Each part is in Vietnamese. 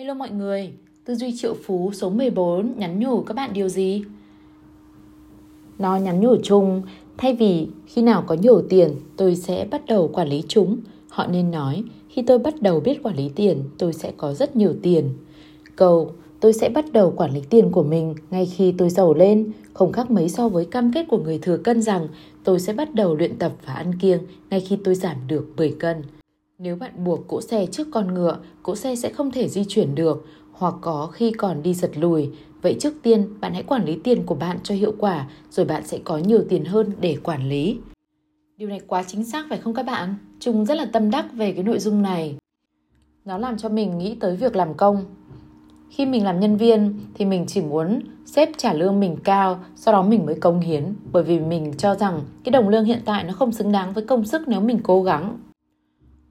Hello mọi người, tư duy triệu phú số 14 nhắn nhủ các bạn điều gì? Nó nhắn nhủ chung, thay vì khi nào có nhiều tiền tôi sẽ bắt đầu quản lý chúng. Họ nên nói, khi tôi bắt đầu biết quản lý tiền tôi sẽ có rất nhiều tiền. Câu, tôi sẽ bắt đầu quản lý tiền của mình ngay khi tôi giàu lên, không khác mấy so với cam kết của người thừa cân rằng tôi sẽ bắt đầu luyện tập và ăn kiêng ngay khi tôi giảm được 10 cân. Nếu bạn buộc cỗ xe trước con ngựa, cỗ xe sẽ không thể di chuyển được hoặc có khi còn đi giật lùi. Vậy trước tiên, bạn hãy quản lý tiền của bạn cho hiệu quả rồi bạn sẽ có nhiều tiền hơn để quản lý. Điều này quá chính xác phải không các bạn? Trung rất là tâm đắc về cái nội dung này. Nó làm cho mình nghĩ tới việc làm công. Khi mình làm nhân viên thì mình chỉ muốn sếp trả lương mình cao, sau đó mình mới công hiến bởi vì mình cho rằng cái đồng lương hiện tại nó không xứng đáng với công sức nếu mình cố gắng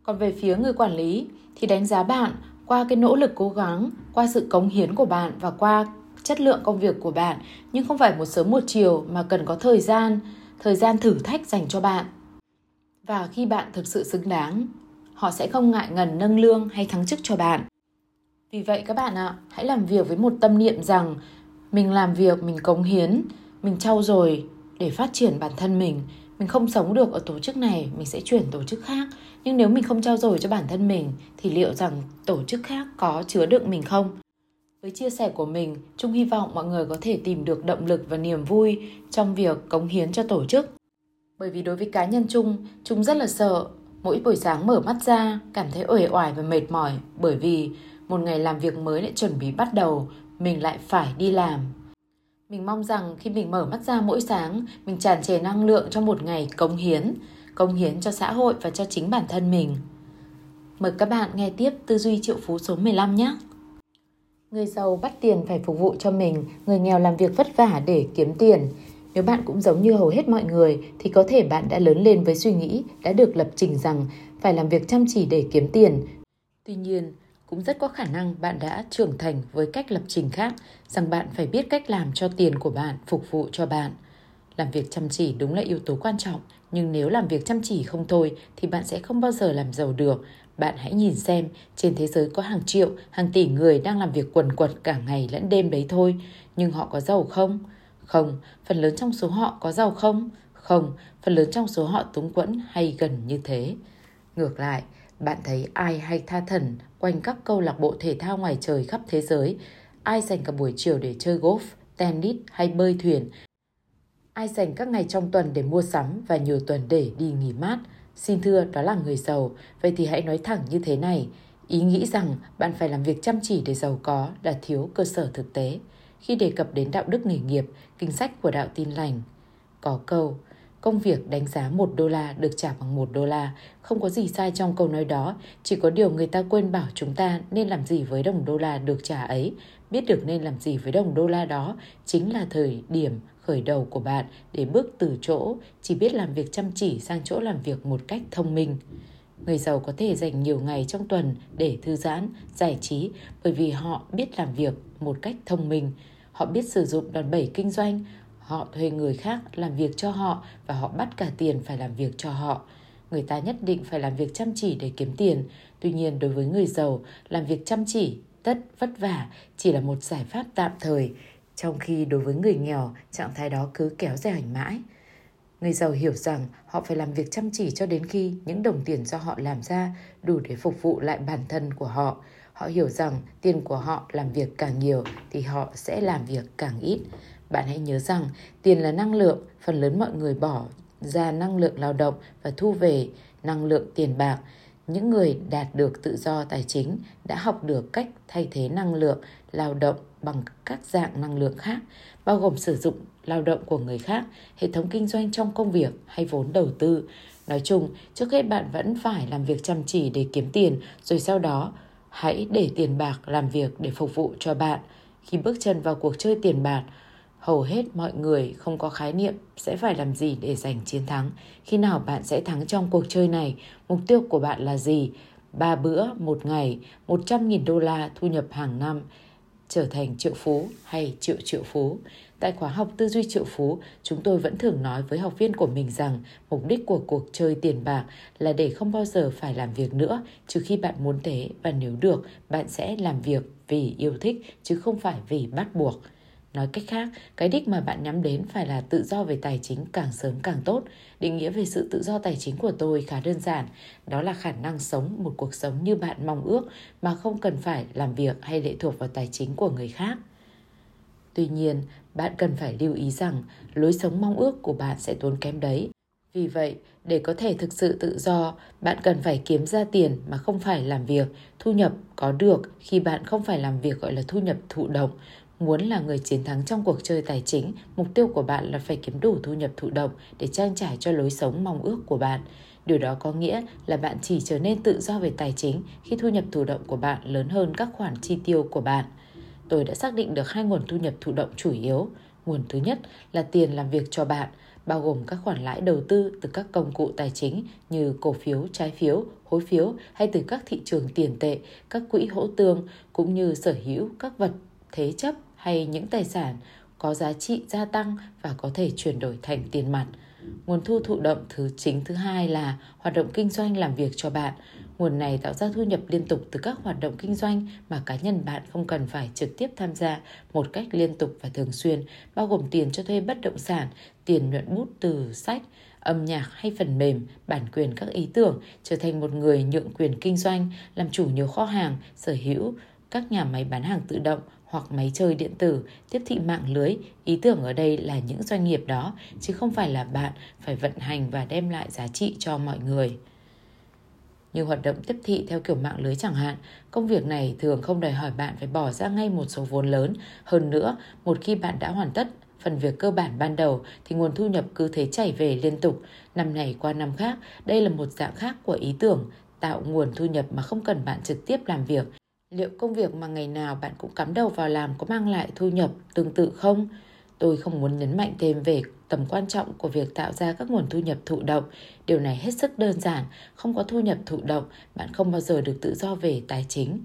còn về phía người quản lý thì đánh giá bạn qua cái nỗ lực cố gắng, qua sự cống hiến của bạn và qua chất lượng công việc của bạn, nhưng không phải một sớm một chiều mà cần có thời gian, thời gian thử thách dành cho bạn. Và khi bạn thực sự xứng đáng, họ sẽ không ngại ngần nâng lương hay thắng chức cho bạn. Vì vậy các bạn ạ, hãy làm việc với một tâm niệm rằng mình làm việc, mình cống hiến, mình trau dồi để phát triển bản thân mình mình không sống được ở tổ chức này, mình sẽ chuyển tổ chức khác. Nhưng nếu mình không trao dồi cho bản thân mình, thì liệu rằng tổ chức khác có chứa đựng mình không? Với chia sẻ của mình, trung hy vọng mọi người có thể tìm được động lực và niềm vui trong việc cống hiến cho tổ chức. Bởi vì đối với cá nhân trung trung rất là sợ. Mỗi buổi sáng mở mắt ra, cảm thấy uể oải và mệt mỏi bởi vì một ngày làm việc mới lại chuẩn bị bắt đầu, mình lại phải đi làm mình mong rằng khi mình mở mắt ra mỗi sáng, mình tràn trề năng lượng cho một ngày cống hiến, cống hiến cho xã hội và cho chính bản thân mình. Mời các bạn nghe tiếp tư duy triệu phú số 15 nhé. Người giàu bắt tiền phải phục vụ cho mình, người nghèo làm việc vất vả để kiếm tiền. Nếu bạn cũng giống như hầu hết mọi người thì có thể bạn đã lớn lên với suy nghĩ đã được lập trình rằng phải làm việc chăm chỉ để kiếm tiền. Tuy nhiên, cũng rất có khả năng bạn đã trưởng thành với cách lập trình khác, rằng bạn phải biết cách làm cho tiền của bạn phục vụ cho bạn. Làm việc chăm chỉ đúng là yếu tố quan trọng, nhưng nếu làm việc chăm chỉ không thôi thì bạn sẽ không bao giờ làm giàu được. Bạn hãy nhìn xem, trên thế giới có hàng triệu, hàng tỷ người đang làm việc quần quật cả ngày lẫn đêm đấy thôi, nhưng họ có giàu không? Không. Phần lớn trong số họ có giàu không? Không. Phần lớn trong số họ túng quẫn hay gần như thế. Ngược lại bạn thấy ai hay tha thần quanh các câu lạc bộ thể thao ngoài trời khắp thế giới, ai dành cả buổi chiều để chơi golf, tennis hay bơi thuyền, ai dành các ngày trong tuần để mua sắm và nhiều tuần để đi nghỉ mát. Xin thưa, đó là người giàu. Vậy thì hãy nói thẳng như thế này. Ý nghĩ rằng bạn phải làm việc chăm chỉ để giàu có là thiếu cơ sở thực tế. Khi đề cập đến đạo đức nghề nghiệp, kinh sách của đạo tin lành, có câu Công việc đánh giá 1 đô la được trả bằng 1 đô la, không có gì sai trong câu nói đó, chỉ có điều người ta quên bảo chúng ta nên làm gì với đồng đô la được trả ấy. Biết được nên làm gì với đồng đô la đó chính là thời điểm khởi đầu của bạn để bước từ chỗ chỉ biết làm việc chăm chỉ sang chỗ làm việc một cách thông minh. Người giàu có thể dành nhiều ngày trong tuần để thư giãn, giải trí bởi vì họ biết làm việc một cách thông minh. Họ biết sử dụng đòn bẩy kinh doanh, Họ thuê người khác làm việc cho họ và họ bắt cả tiền phải làm việc cho họ. Người ta nhất định phải làm việc chăm chỉ để kiếm tiền. Tuy nhiên đối với người giàu, làm việc chăm chỉ, tất vất vả chỉ là một giải pháp tạm thời, trong khi đối với người nghèo, trạng thái đó cứ kéo dài mãi. Người giàu hiểu rằng họ phải làm việc chăm chỉ cho đến khi những đồng tiền do họ làm ra đủ để phục vụ lại bản thân của họ. Họ hiểu rằng tiền của họ làm việc càng nhiều thì họ sẽ làm việc càng ít. Bạn hãy nhớ rằng tiền là năng lượng, phần lớn mọi người bỏ ra năng lượng lao động và thu về năng lượng tiền bạc. Những người đạt được tự do tài chính đã học được cách thay thế năng lượng lao động bằng các dạng năng lượng khác, bao gồm sử dụng lao động của người khác, hệ thống kinh doanh trong công việc hay vốn đầu tư. Nói chung, trước hết bạn vẫn phải làm việc chăm chỉ để kiếm tiền, rồi sau đó hãy để tiền bạc làm việc để phục vụ cho bạn. Khi bước chân vào cuộc chơi tiền bạc, hầu hết mọi người không có khái niệm sẽ phải làm gì để giành chiến thắng. Khi nào bạn sẽ thắng trong cuộc chơi này? Mục tiêu của bạn là gì? Ba bữa, một ngày, 100.000 đô la thu nhập hàng năm. trở thành triệu phú hay triệu triệu phú. Tại khóa học tư duy triệu phú, chúng tôi vẫn thường nói với học viên của mình rằng mục đích của cuộc chơi tiền bạc là để không bao giờ phải làm việc nữa, trừ khi bạn muốn thế và nếu được, bạn sẽ làm việc vì yêu thích chứ không phải vì bắt buộc. Nói cách khác, cái đích mà bạn nhắm đến phải là tự do về tài chính càng sớm càng tốt. Định nghĩa về sự tự do tài chính của tôi khá đơn giản, đó là khả năng sống một cuộc sống như bạn mong ước mà không cần phải làm việc hay lệ thuộc vào tài chính của người khác. Tuy nhiên, bạn cần phải lưu ý rằng lối sống mong ước của bạn sẽ tốn kém đấy. Vì vậy, để có thể thực sự tự do, bạn cần phải kiếm ra tiền mà không phải làm việc. Thu nhập có được khi bạn không phải làm việc gọi là thu nhập thụ động. Muốn là người chiến thắng trong cuộc chơi tài chính, mục tiêu của bạn là phải kiếm đủ thu nhập thụ động để trang trải cho lối sống mong ước của bạn. Điều đó có nghĩa là bạn chỉ trở nên tự do về tài chính khi thu nhập thụ động của bạn lớn hơn các khoản chi tiêu của bạn tôi đã xác định được hai nguồn thu nhập thụ động chủ yếu. Nguồn thứ nhất là tiền làm việc cho bạn, bao gồm các khoản lãi đầu tư từ các công cụ tài chính như cổ phiếu, trái phiếu, hối phiếu hay từ các thị trường tiền tệ, các quỹ hỗ tương cũng như sở hữu các vật thế chấp hay những tài sản có giá trị gia tăng và có thể chuyển đổi thành tiền mặt. Nguồn thu thụ động thứ chính thứ hai là hoạt động kinh doanh làm việc cho bạn. Nguồn này tạo ra thu nhập liên tục từ các hoạt động kinh doanh mà cá nhân bạn không cần phải trực tiếp tham gia một cách liên tục và thường xuyên, bao gồm tiền cho thuê bất động sản, tiền nhuận bút từ sách, âm nhạc hay phần mềm, bản quyền các ý tưởng, trở thành một người nhượng quyền kinh doanh, làm chủ nhiều kho hàng, sở hữu các nhà máy bán hàng tự động hoặc máy chơi điện tử, tiếp thị mạng lưới. Ý tưởng ở đây là những doanh nghiệp đó, chứ không phải là bạn phải vận hành và đem lại giá trị cho mọi người như hoạt động tiếp thị theo kiểu mạng lưới chẳng hạn, công việc này thường không đòi hỏi bạn phải bỏ ra ngay một số vốn lớn. Hơn nữa, một khi bạn đã hoàn tất phần việc cơ bản ban đầu thì nguồn thu nhập cứ thế chảy về liên tục, năm này qua năm khác. Đây là một dạng khác của ý tưởng tạo nguồn thu nhập mà không cần bạn trực tiếp làm việc. Liệu công việc mà ngày nào bạn cũng cắm đầu vào làm có mang lại thu nhập tương tự không? Tôi không muốn nhấn mạnh thêm về tầm quan trọng của việc tạo ra các nguồn thu nhập thụ động. Điều này hết sức đơn giản, không có thu nhập thụ động, bạn không bao giờ được tự do về tài chính.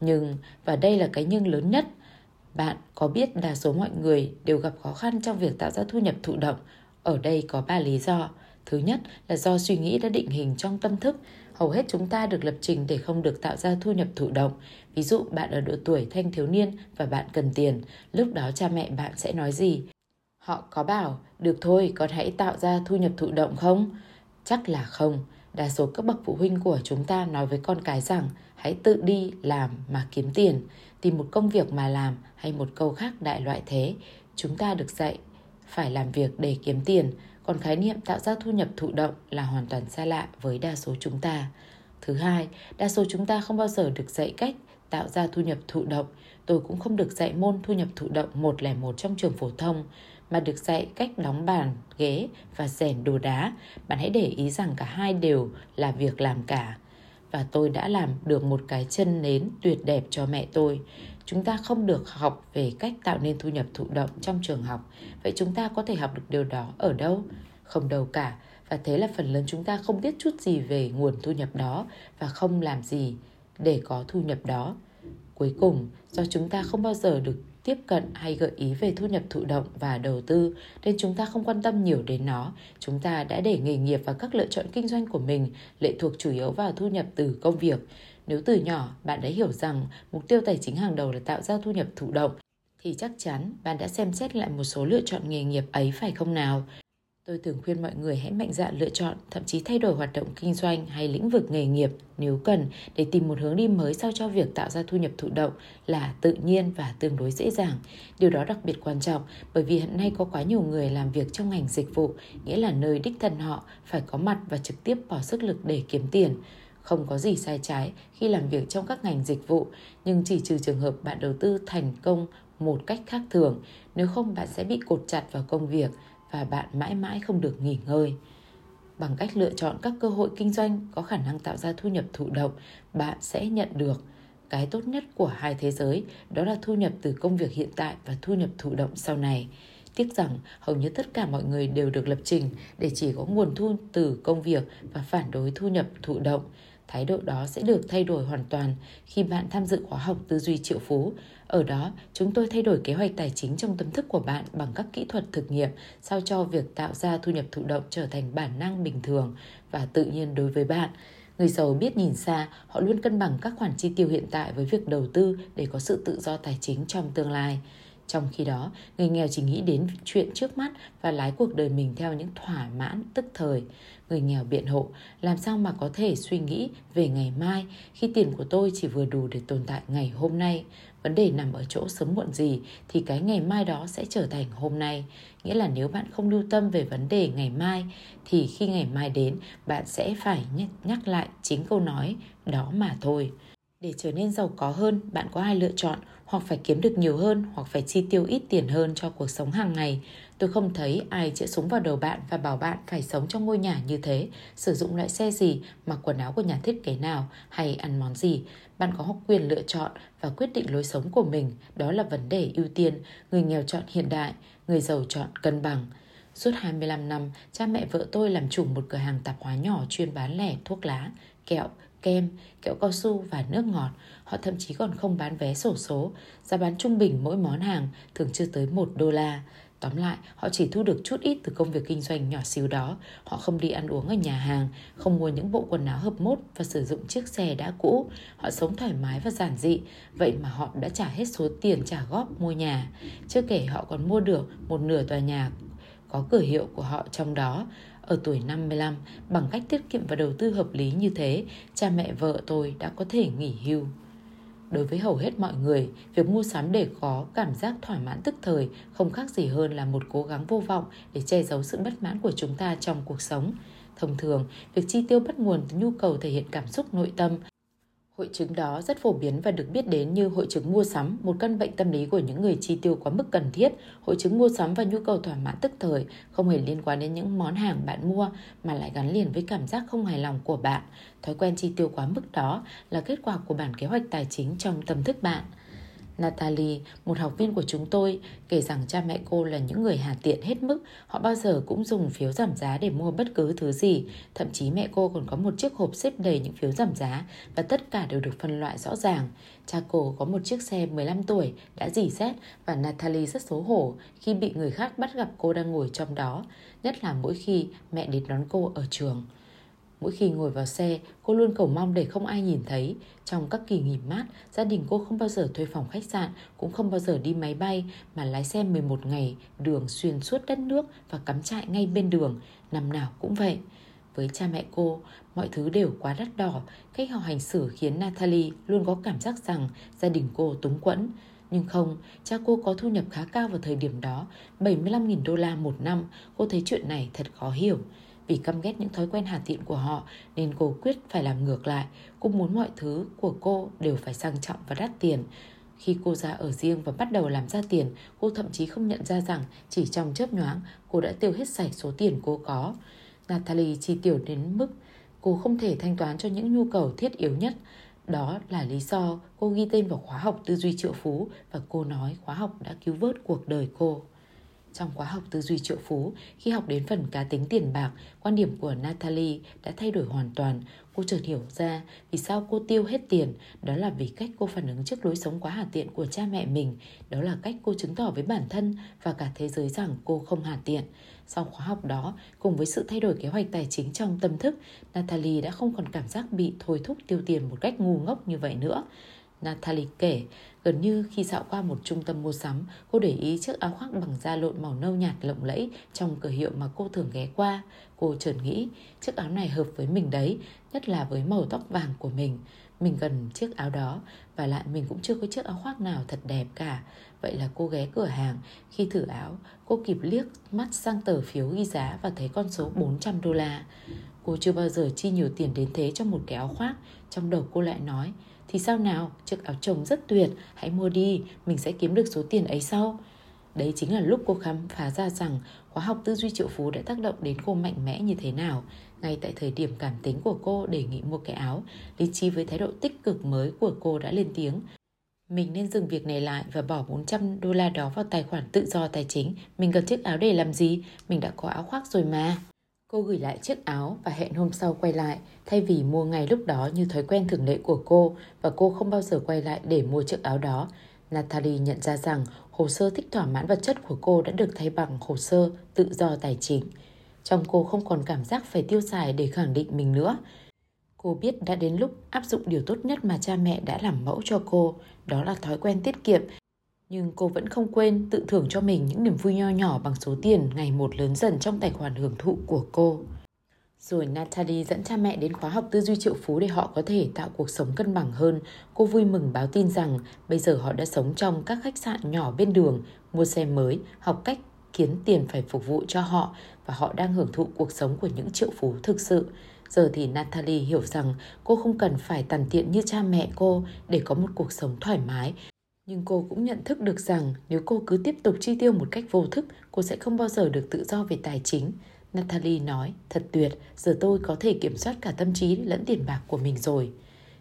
Nhưng, và đây là cái nhưng lớn nhất, bạn có biết đa số mọi người đều gặp khó khăn trong việc tạo ra thu nhập thụ động. Ở đây có ba lý do. Thứ nhất là do suy nghĩ đã định hình trong tâm thức. Hầu hết chúng ta được lập trình để không được tạo ra thu nhập thụ động. Ví dụ bạn ở độ tuổi thanh thiếu niên và bạn cần tiền. Lúc đó cha mẹ bạn sẽ nói gì? Họ có bảo, được thôi, con hãy tạo ra thu nhập thụ động không? Chắc là không. Đa số các bậc phụ huynh của chúng ta nói với con cái rằng hãy tự đi làm mà kiếm tiền, tìm một công việc mà làm hay một câu khác đại loại thế. Chúng ta được dạy phải làm việc để kiếm tiền, còn khái niệm tạo ra thu nhập thụ động là hoàn toàn xa lạ với đa số chúng ta. Thứ hai, đa số chúng ta không bao giờ được dạy cách tạo ra thu nhập thụ động. Tôi cũng không được dạy môn thu nhập thụ động 101 trong trường phổ thông mà được dạy cách đóng bàn, ghế và rèn đồ đá. Bạn hãy để ý rằng cả hai đều là việc làm cả. Và tôi đã làm được một cái chân nến tuyệt đẹp cho mẹ tôi. Chúng ta không được học về cách tạo nên thu nhập thụ động trong trường học. Vậy chúng ta có thể học được điều đó ở đâu? Không đâu cả. Và thế là phần lớn chúng ta không biết chút gì về nguồn thu nhập đó và không làm gì để có thu nhập đó. Cuối cùng, do chúng ta không bao giờ được tiếp cận hay gợi ý về thu nhập thụ động và đầu tư, nên chúng ta không quan tâm nhiều đến nó. Chúng ta đã để nghề nghiệp và các lựa chọn kinh doanh của mình lệ thuộc chủ yếu vào thu nhập từ công việc. Nếu từ nhỏ bạn đã hiểu rằng mục tiêu tài chính hàng đầu là tạo ra thu nhập thụ động, thì chắc chắn bạn đã xem xét lại một số lựa chọn nghề nghiệp ấy phải không nào? Tôi thường khuyên mọi người hãy mạnh dạn lựa chọn, thậm chí thay đổi hoạt động kinh doanh hay lĩnh vực nghề nghiệp nếu cần để tìm một hướng đi mới sao cho việc tạo ra thu nhập thụ động là tự nhiên và tương đối dễ dàng. Điều đó đặc biệt quan trọng bởi vì hiện nay có quá nhiều người làm việc trong ngành dịch vụ, nghĩa là nơi đích thân họ phải có mặt và trực tiếp bỏ sức lực để kiếm tiền. Không có gì sai trái khi làm việc trong các ngành dịch vụ, nhưng chỉ trừ trường hợp bạn đầu tư thành công một cách khác thường, nếu không bạn sẽ bị cột chặt vào công việc và bạn mãi mãi không được nghỉ ngơi. Bằng cách lựa chọn các cơ hội kinh doanh có khả năng tạo ra thu nhập thụ động, bạn sẽ nhận được cái tốt nhất của hai thế giới, đó là thu nhập từ công việc hiện tại và thu nhập thụ động sau này. Tiếc rằng hầu như tất cả mọi người đều được lập trình để chỉ có nguồn thu từ công việc và phản đối thu nhập thụ động. Thái độ đó sẽ được thay đổi hoàn toàn khi bạn tham dự khóa học tư duy triệu phú. Ở đó, chúng tôi thay đổi kế hoạch tài chính trong tâm thức của bạn bằng các kỹ thuật thực nghiệm sao cho việc tạo ra thu nhập thụ động trở thành bản năng bình thường và tự nhiên đối với bạn. Người giàu biết nhìn xa, họ luôn cân bằng các khoản chi tiêu hiện tại với việc đầu tư để có sự tự do tài chính trong tương lai. Trong khi đó, người nghèo chỉ nghĩ đến chuyện trước mắt và lái cuộc đời mình theo những thỏa mãn tức thời. Người nghèo biện hộ, làm sao mà có thể suy nghĩ về ngày mai khi tiền của tôi chỉ vừa đủ để tồn tại ngày hôm nay. Vấn đề nằm ở chỗ sớm muộn gì thì cái ngày mai đó sẽ trở thành hôm nay. Nghĩa là nếu bạn không lưu tâm về vấn đề ngày mai thì khi ngày mai đến bạn sẽ phải nhắc lại chính câu nói đó mà thôi. Để trở nên giàu có hơn, bạn có hai lựa chọn, hoặc phải kiếm được nhiều hơn hoặc phải chi tiêu ít tiền hơn cho cuộc sống hàng ngày. Tôi không thấy ai chĩa súng vào đầu bạn và bảo bạn phải sống trong ngôi nhà như thế, sử dụng loại xe gì, mặc quần áo của nhà thiết kế nào hay ăn món gì. Bạn có quyền lựa chọn và quyết định lối sống của mình, đó là vấn đề ưu tiên. Người nghèo chọn hiện đại, người giàu chọn cân bằng. Suốt 25 năm, cha mẹ vợ tôi làm chủ một cửa hàng tạp hóa nhỏ chuyên bán lẻ thuốc lá, kẹo, kem, kẹo cao su và nước ngọt. Họ thậm chí còn không bán vé sổ số. Giá bán trung bình mỗi món hàng thường chưa tới 1 đô la. Tóm lại, họ chỉ thu được chút ít từ công việc kinh doanh nhỏ xíu đó. Họ không đi ăn uống ở nhà hàng, không mua những bộ quần áo hợp mốt và sử dụng chiếc xe đã cũ. Họ sống thoải mái và giản dị, vậy mà họ đã trả hết số tiền trả góp mua nhà. Chưa kể họ còn mua được một nửa tòa nhà có cửa hiệu của họ trong đó. Ở tuổi 55, bằng cách tiết kiệm và đầu tư hợp lý như thế, cha mẹ vợ tôi đã có thể nghỉ hưu. Đối với hầu hết mọi người, việc mua sắm để có cảm giác thỏa mãn tức thời không khác gì hơn là một cố gắng vô vọng để che giấu sự bất mãn của chúng ta trong cuộc sống. Thông thường, việc chi tiêu bắt nguồn từ nhu cầu thể hiện cảm xúc nội tâm Hội chứng đó rất phổ biến và được biết đến như hội chứng mua sắm, một căn bệnh tâm lý của những người chi tiêu quá mức cần thiết. Hội chứng mua sắm và nhu cầu thỏa mãn tức thời không hề liên quan đến những món hàng bạn mua mà lại gắn liền với cảm giác không hài lòng của bạn. Thói quen chi tiêu quá mức đó là kết quả của bản kế hoạch tài chính trong tâm thức bạn. Natalie, một học viên của chúng tôi, kể rằng cha mẹ cô là những người hà tiện hết mức. Họ bao giờ cũng dùng phiếu giảm giá để mua bất cứ thứ gì. Thậm chí mẹ cô còn có một chiếc hộp xếp đầy những phiếu giảm giá và tất cả đều được phân loại rõ ràng. Cha cô có một chiếc xe 15 tuổi, đã dỉ xét và Natalie rất xấu hổ khi bị người khác bắt gặp cô đang ngồi trong đó. Nhất là mỗi khi mẹ đến đón cô ở trường. Mỗi khi ngồi vào xe, cô luôn cầu mong để không ai nhìn thấy. Trong các kỳ nghỉ mát, gia đình cô không bao giờ thuê phòng khách sạn, cũng không bao giờ đi máy bay, mà lái xe 11 ngày, đường xuyên suốt đất nước và cắm trại ngay bên đường, năm nào cũng vậy. Với cha mẹ cô, mọi thứ đều quá đắt đỏ, cách họ hành xử khiến Natalie luôn có cảm giác rằng gia đình cô túng quẫn. Nhưng không, cha cô có thu nhập khá cao vào thời điểm đó, 75.000 đô la một năm, cô thấy chuyện này thật khó hiểu. Vì căm ghét những thói quen hà tiện của họ nên cô quyết phải làm ngược lại. Cô muốn mọi thứ của cô đều phải sang trọng và đắt tiền. Khi cô ra ở riêng và bắt đầu làm ra tiền, cô thậm chí không nhận ra rằng chỉ trong chớp nhoáng cô đã tiêu hết sạch số tiền cô có. Natalie chi tiêu đến mức cô không thể thanh toán cho những nhu cầu thiết yếu nhất. Đó là lý do cô ghi tên vào khóa học tư duy triệu phú và cô nói khóa học đã cứu vớt cuộc đời cô. Trong khóa học tư duy triệu phú, khi học đến phần cá tính tiền bạc, quan điểm của Natalie đã thay đổi hoàn toàn. Cô chợt hiểu ra vì sao cô tiêu hết tiền, đó là vì cách cô phản ứng trước lối sống quá hà tiện của cha mẹ mình. Đó là cách cô chứng tỏ với bản thân và cả thế giới rằng cô không hà tiện. Sau khóa học đó, cùng với sự thay đổi kế hoạch tài chính trong tâm thức, Natalie đã không còn cảm giác bị thôi thúc tiêu tiền một cách ngu ngốc như vậy nữa. Natalie kể, gần như khi dạo qua một trung tâm mua sắm, cô để ý chiếc áo khoác bằng da lộn màu nâu nhạt lộng lẫy trong cửa hiệu mà cô thường ghé qua. Cô chợt nghĩ, chiếc áo này hợp với mình đấy, nhất là với màu tóc vàng của mình. Mình cần chiếc áo đó và lại mình cũng chưa có chiếc áo khoác nào thật đẹp cả. Vậy là cô ghé cửa hàng. Khi thử áo, cô kịp liếc mắt sang tờ phiếu ghi giá và thấy con số 400 đô la. Cô chưa bao giờ chi nhiều tiền đến thế cho một cái áo khoác. Trong đầu cô lại nói, thì sao nào, chiếc áo chồng rất tuyệt, hãy mua đi, mình sẽ kiếm được số tiền ấy sau. Đấy chính là lúc cô khám phá ra rằng khóa học tư duy triệu phú đã tác động đến cô mạnh mẽ như thế nào. Ngay tại thời điểm cảm tính của cô đề nghị mua cái áo, lý trí với thái độ tích cực mới của cô đã lên tiếng. Mình nên dừng việc này lại và bỏ 400 đô la đó vào tài khoản tự do tài chính. Mình cần chiếc áo để làm gì? Mình đã có áo khoác rồi mà. Cô gửi lại chiếc áo và hẹn hôm sau quay lại, thay vì mua ngay lúc đó như thói quen thường lệ của cô và cô không bao giờ quay lại để mua chiếc áo đó. Natalie nhận ra rằng hồ sơ thích thỏa mãn vật chất của cô đã được thay bằng hồ sơ tự do tài chính. Trong cô không còn cảm giác phải tiêu xài để khẳng định mình nữa. Cô biết đã đến lúc áp dụng điều tốt nhất mà cha mẹ đã làm mẫu cho cô, đó là thói quen tiết kiệm. Nhưng cô vẫn không quên tự thưởng cho mình những niềm vui nho nhỏ bằng số tiền ngày một lớn dần trong tài khoản hưởng thụ của cô. Rồi Natalie dẫn cha mẹ đến khóa học tư duy triệu phú để họ có thể tạo cuộc sống cân bằng hơn. Cô vui mừng báo tin rằng bây giờ họ đã sống trong các khách sạn nhỏ bên đường, mua xe mới, học cách kiếm tiền phải phục vụ cho họ và họ đang hưởng thụ cuộc sống của những triệu phú thực sự. Giờ thì Natalie hiểu rằng cô không cần phải tàn tiện như cha mẹ cô để có một cuộc sống thoải mái. Nhưng cô cũng nhận thức được rằng nếu cô cứ tiếp tục chi tiêu một cách vô thức, cô sẽ không bao giờ được tự do về tài chính. Natalie nói, thật tuyệt, giờ tôi có thể kiểm soát cả tâm trí lẫn tiền bạc của mình rồi.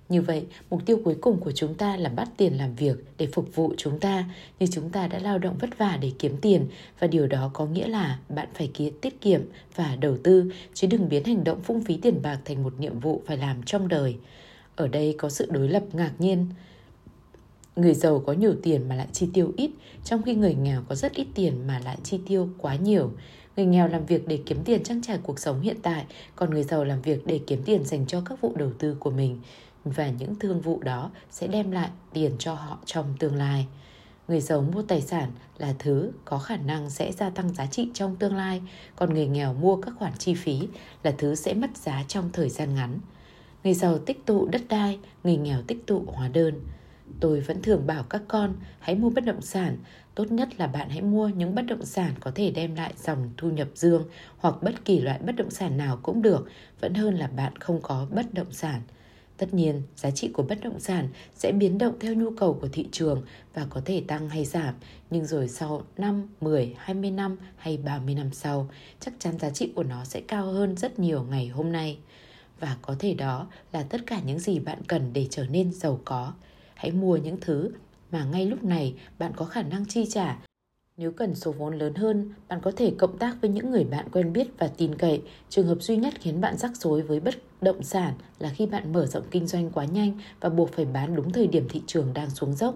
Như vậy, mục tiêu cuối cùng của chúng ta là bắt tiền làm việc để phục vụ chúng ta, như chúng ta đã lao động vất vả để kiếm tiền và điều đó có nghĩa là bạn phải kia tiết kiệm và đầu tư, chứ đừng biến hành động phung phí tiền bạc thành một nhiệm vụ phải làm trong đời. Ở đây có sự đối lập ngạc nhiên. Người giàu có nhiều tiền mà lại chi tiêu ít, trong khi người nghèo có rất ít tiền mà lại chi tiêu quá nhiều. Người nghèo làm việc để kiếm tiền trang trải cuộc sống hiện tại, còn người giàu làm việc để kiếm tiền dành cho các vụ đầu tư của mình và những thương vụ đó sẽ đem lại tiền cho họ trong tương lai. Người giàu mua tài sản là thứ có khả năng sẽ gia tăng giá trị trong tương lai, còn người nghèo mua các khoản chi phí là thứ sẽ mất giá trong thời gian ngắn. Người giàu tích tụ đất đai, người nghèo tích tụ hóa đơn. Tôi vẫn thường bảo các con hãy mua bất động sản, tốt nhất là bạn hãy mua những bất động sản có thể đem lại dòng thu nhập dương hoặc bất kỳ loại bất động sản nào cũng được, vẫn hơn là bạn không có bất động sản. Tất nhiên, giá trị của bất động sản sẽ biến động theo nhu cầu của thị trường và có thể tăng hay giảm, nhưng rồi sau 5, 10, 20 năm hay 30 năm sau, chắc chắn giá trị của nó sẽ cao hơn rất nhiều ngày hôm nay. Và có thể đó là tất cả những gì bạn cần để trở nên giàu có. Hãy mua những thứ mà ngay lúc này bạn có khả năng chi trả nếu cần số vốn lớn hơn, bạn có thể cộng tác với những người bạn quen biết và tin cậy. Trường hợp duy nhất khiến bạn rắc rối với bất động sản là khi bạn mở rộng kinh doanh quá nhanh và buộc phải bán đúng thời điểm thị trường đang xuống dốc.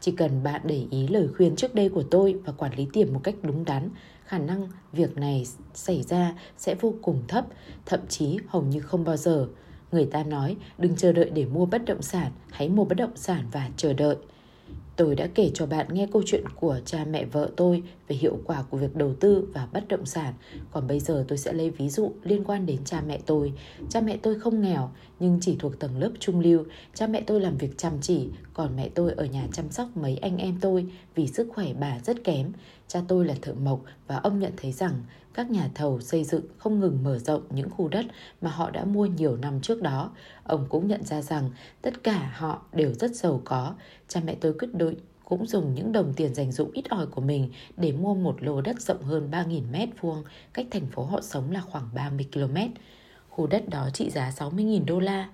Chỉ cần bạn để ý lời khuyên trước đây của tôi và quản lý tiền một cách đúng đắn, khả năng việc này xảy ra sẽ vô cùng thấp, thậm chí hầu như không bao giờ. Người ta nói đừng chờ đợi để mua bất động sản, hãy mua bất động sản và chờ đợi. Tôi đã kể cho bạn nghe câu chuyện của cha mẹ vợ tôi về hiệu quả của việc đầu tư và bất động sản. Còn bây giờ tôi sẽ lấy ví dụ liên quan đến cha mẹ tôi. Cha mẹ tôi không nghèo nhưng chỉ thuộc tầng lớp trung lưu. Cha mẹ tôi làm việc chăm chỉ, còn mẹ tôi ở nhà chăm sóc mấy anh em tôi vì sức khỏe bà rất kém. Cha tôi là thợ mộc và ông nhận thấy rằng các nhà thầu xây dựng không ngừng mở rộng những khu đất mà họ đã mua nhiều năm trước đó. Ông cũng nhận ra rằng tất cả họ đều rất giàu có. Cha mẹ tôi quyết định cũng dùng những đồng tiền dành dụm ít ỏi của mình để mua một lô đất rộng hơn 3.000 mét vuông, cách thành phố họ sống là khoảng 30 km. Khu đất đó trị giá 60.000 đô la.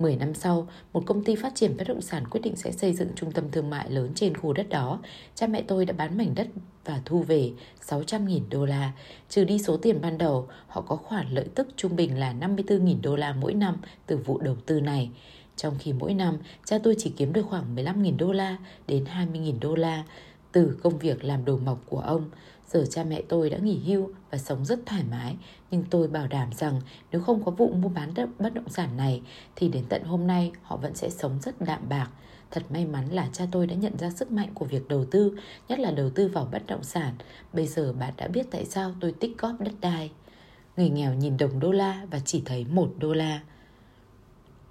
10 năm sau, một công ty phát triển bất động sản quyết định sẽ xây dựng trung tâm thương mại lớn trên khu đất đó. Cha mẹ tôi đã bán mảnh đất và thu về 600.000 đô la. Trừ đi số tiền ban đầu, họ có khoản lợi tức trung bình là 54.000 đô la mỗi năm từ vụ đầu tư này. Trong khi mỗi năm, cha tôi chỉ kiếm được khoảng 15.000 đô la đến 20.000 đô la từ công việc làm đồ mộc của ông. Giờ cha mẹ tôi đã nghỉ hưu và sống rất thoải mái, nhưng tôi bảo đảm rằng nếu không có vụ mua bán đất bất động sản này thì đến tận hôm nay họ vẫn sẽ sống rất đạm bạc. Thật may mắn là cha tôi đã nhận ra sức mạnh của việc đầu tư, nhất là đầu tư vào bất động sản. Bây giờ bạn đã biết tại sao tôi tích góp đất đai. Người nghèo nhìn đồng đô la và chỉ thấy một đô la.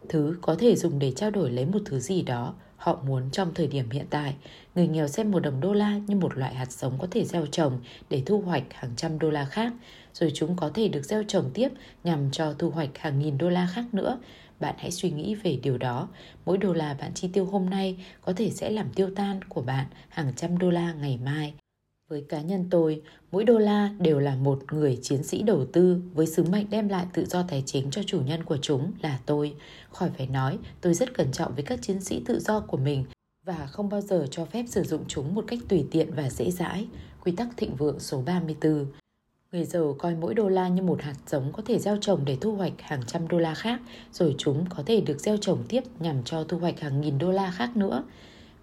Thứ có thể dùng để trao đổi lấy một thứ gì đó họ muốn trong thời điểm hiện tại. Người nghèo xem một đồng đô la như một loại hạt giống có thể gieo trồng để thu hoạch hàng trăm đô la khác, rồi chúng có thể được gieo trồng tiếp nhằm cho thu hoạch hàng nghìn đô la khác nữa. Bạn hãy suy nghĩ về điều đó. Mỗi đô la bạn chi tiêu hôm nay có thể sẽ làm tiêu tan của bạn hàng trăm đô la ngày mai. Với cá nhân tôi, mỗi đô la đều là một người chiến sĩ đầu tư với sứ mệnh đem lại tự do tài chính cho chủ nhân của chúng là tôi. Khỏi phải nói, tôi rất cẩn trọng với các chiến sĩ tự do của mình và không bao giờ cho phép sử dụng chúng một cách tùy tiện và dễ dãi. Quy tắc thịnh vượng số 34 Người giàu coi mỗi đô la như một hạt giống có thể gieo trồng để thu hoạch hàng trăm đô la khác, rồi chúng có thể được gieo trồng tiếp nhằm cho thu hoạch hàng nghìn đô la khác nữa.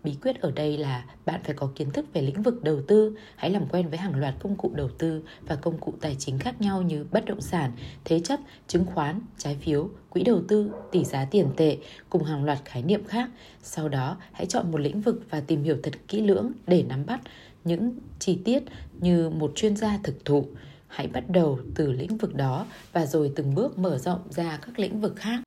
Bí quyết ở đây là bạn phải có kiến thức về lĩnh vực đầu tư, hãy làm quen với hàng loạt công cụ đầu tư và công cụ tài chính khác nhau như bất động sản, thế chấp, chứng khoán, trái phiếu, quỹ đầu tư, tỷ giá tiền tệ cùng hàng loạt khái niệm khác. Sau đó, hãy chọn một lĩnh vực và tìm hiểu thật kỹ lưỡng để nắm bắt những chi tiết như một chuyên gia thực thụ. Hãy bắt đầu từ lĩnh vực đó và rồi từng bước mở rộng ra các lĩnh vực khác.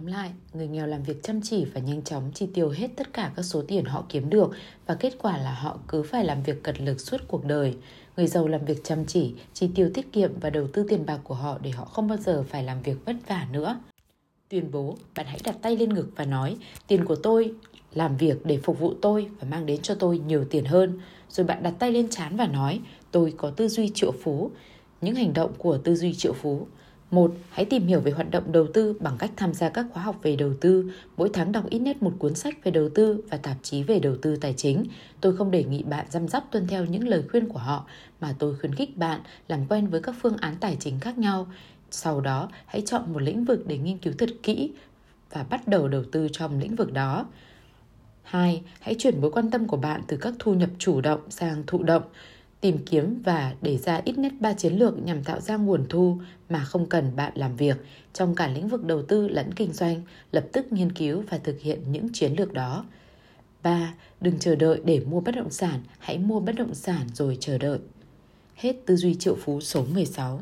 Tóm lại, người nghèo làm việc chăm chỉ và nhanh chóng chi tiêu hết tất cả các số tiền họ kiếm được và kết quả là họ cứ phải làm việc cật lực suốt cuộc đời. Người giàu làm việc chăm chỉ, chi tiêu tiết kiệm và đầu tư tiền bạc của họ để họ không bao giờ phải làm việc vất vả nữa. Tuyên bố, bạn hãy đặt tay lên ngực và nói, tiền của tôi làm việc để phục vụ tôi và mang đến cho tôi nhiều tiền hơn. Rồi bạn đặt tay lên chán và nói, tôi có tư duy triệu phú. Những hành động của tư duy triệu phú một, hãy tìm hiểu về hoạt động đầu tư bằng cách tham gia các khóa học về đầu tư, mỗi tháng đọc ít nhất một cuốn sách về đầu tư và tạp chí về đầu tư tài chính. Tôi không đề nghị bạn răm rắp tuân theo những lời khuyên của họ, mà tôi khuyến khích bạn làm quen với các phương án tài chính khác nhau. Sau đó, hãy chọn một lĩnh vực để nghiên cứu thật kỹ và bắt đầu đầu tư trong lĩnh vực đó. 2. Hãy chuyển mối quan tâm của bạn từ các thu nhập chủ động sang thụ động tìm kiếm và đề ra ít nhất 3 chiến lược nhằm tạo ra nguồn thu mà không cần bạn làm việc trong cả lĩnh vực đầu tư lẫn kinh doanh, lập tức nghiên cứu và thực hiện những chiến lược đó. 3. Đừng chờ đợi để mua bất động sản, hãy mua bất động sản rồi chờ đợi. Hết tư duy triệu phú số 16.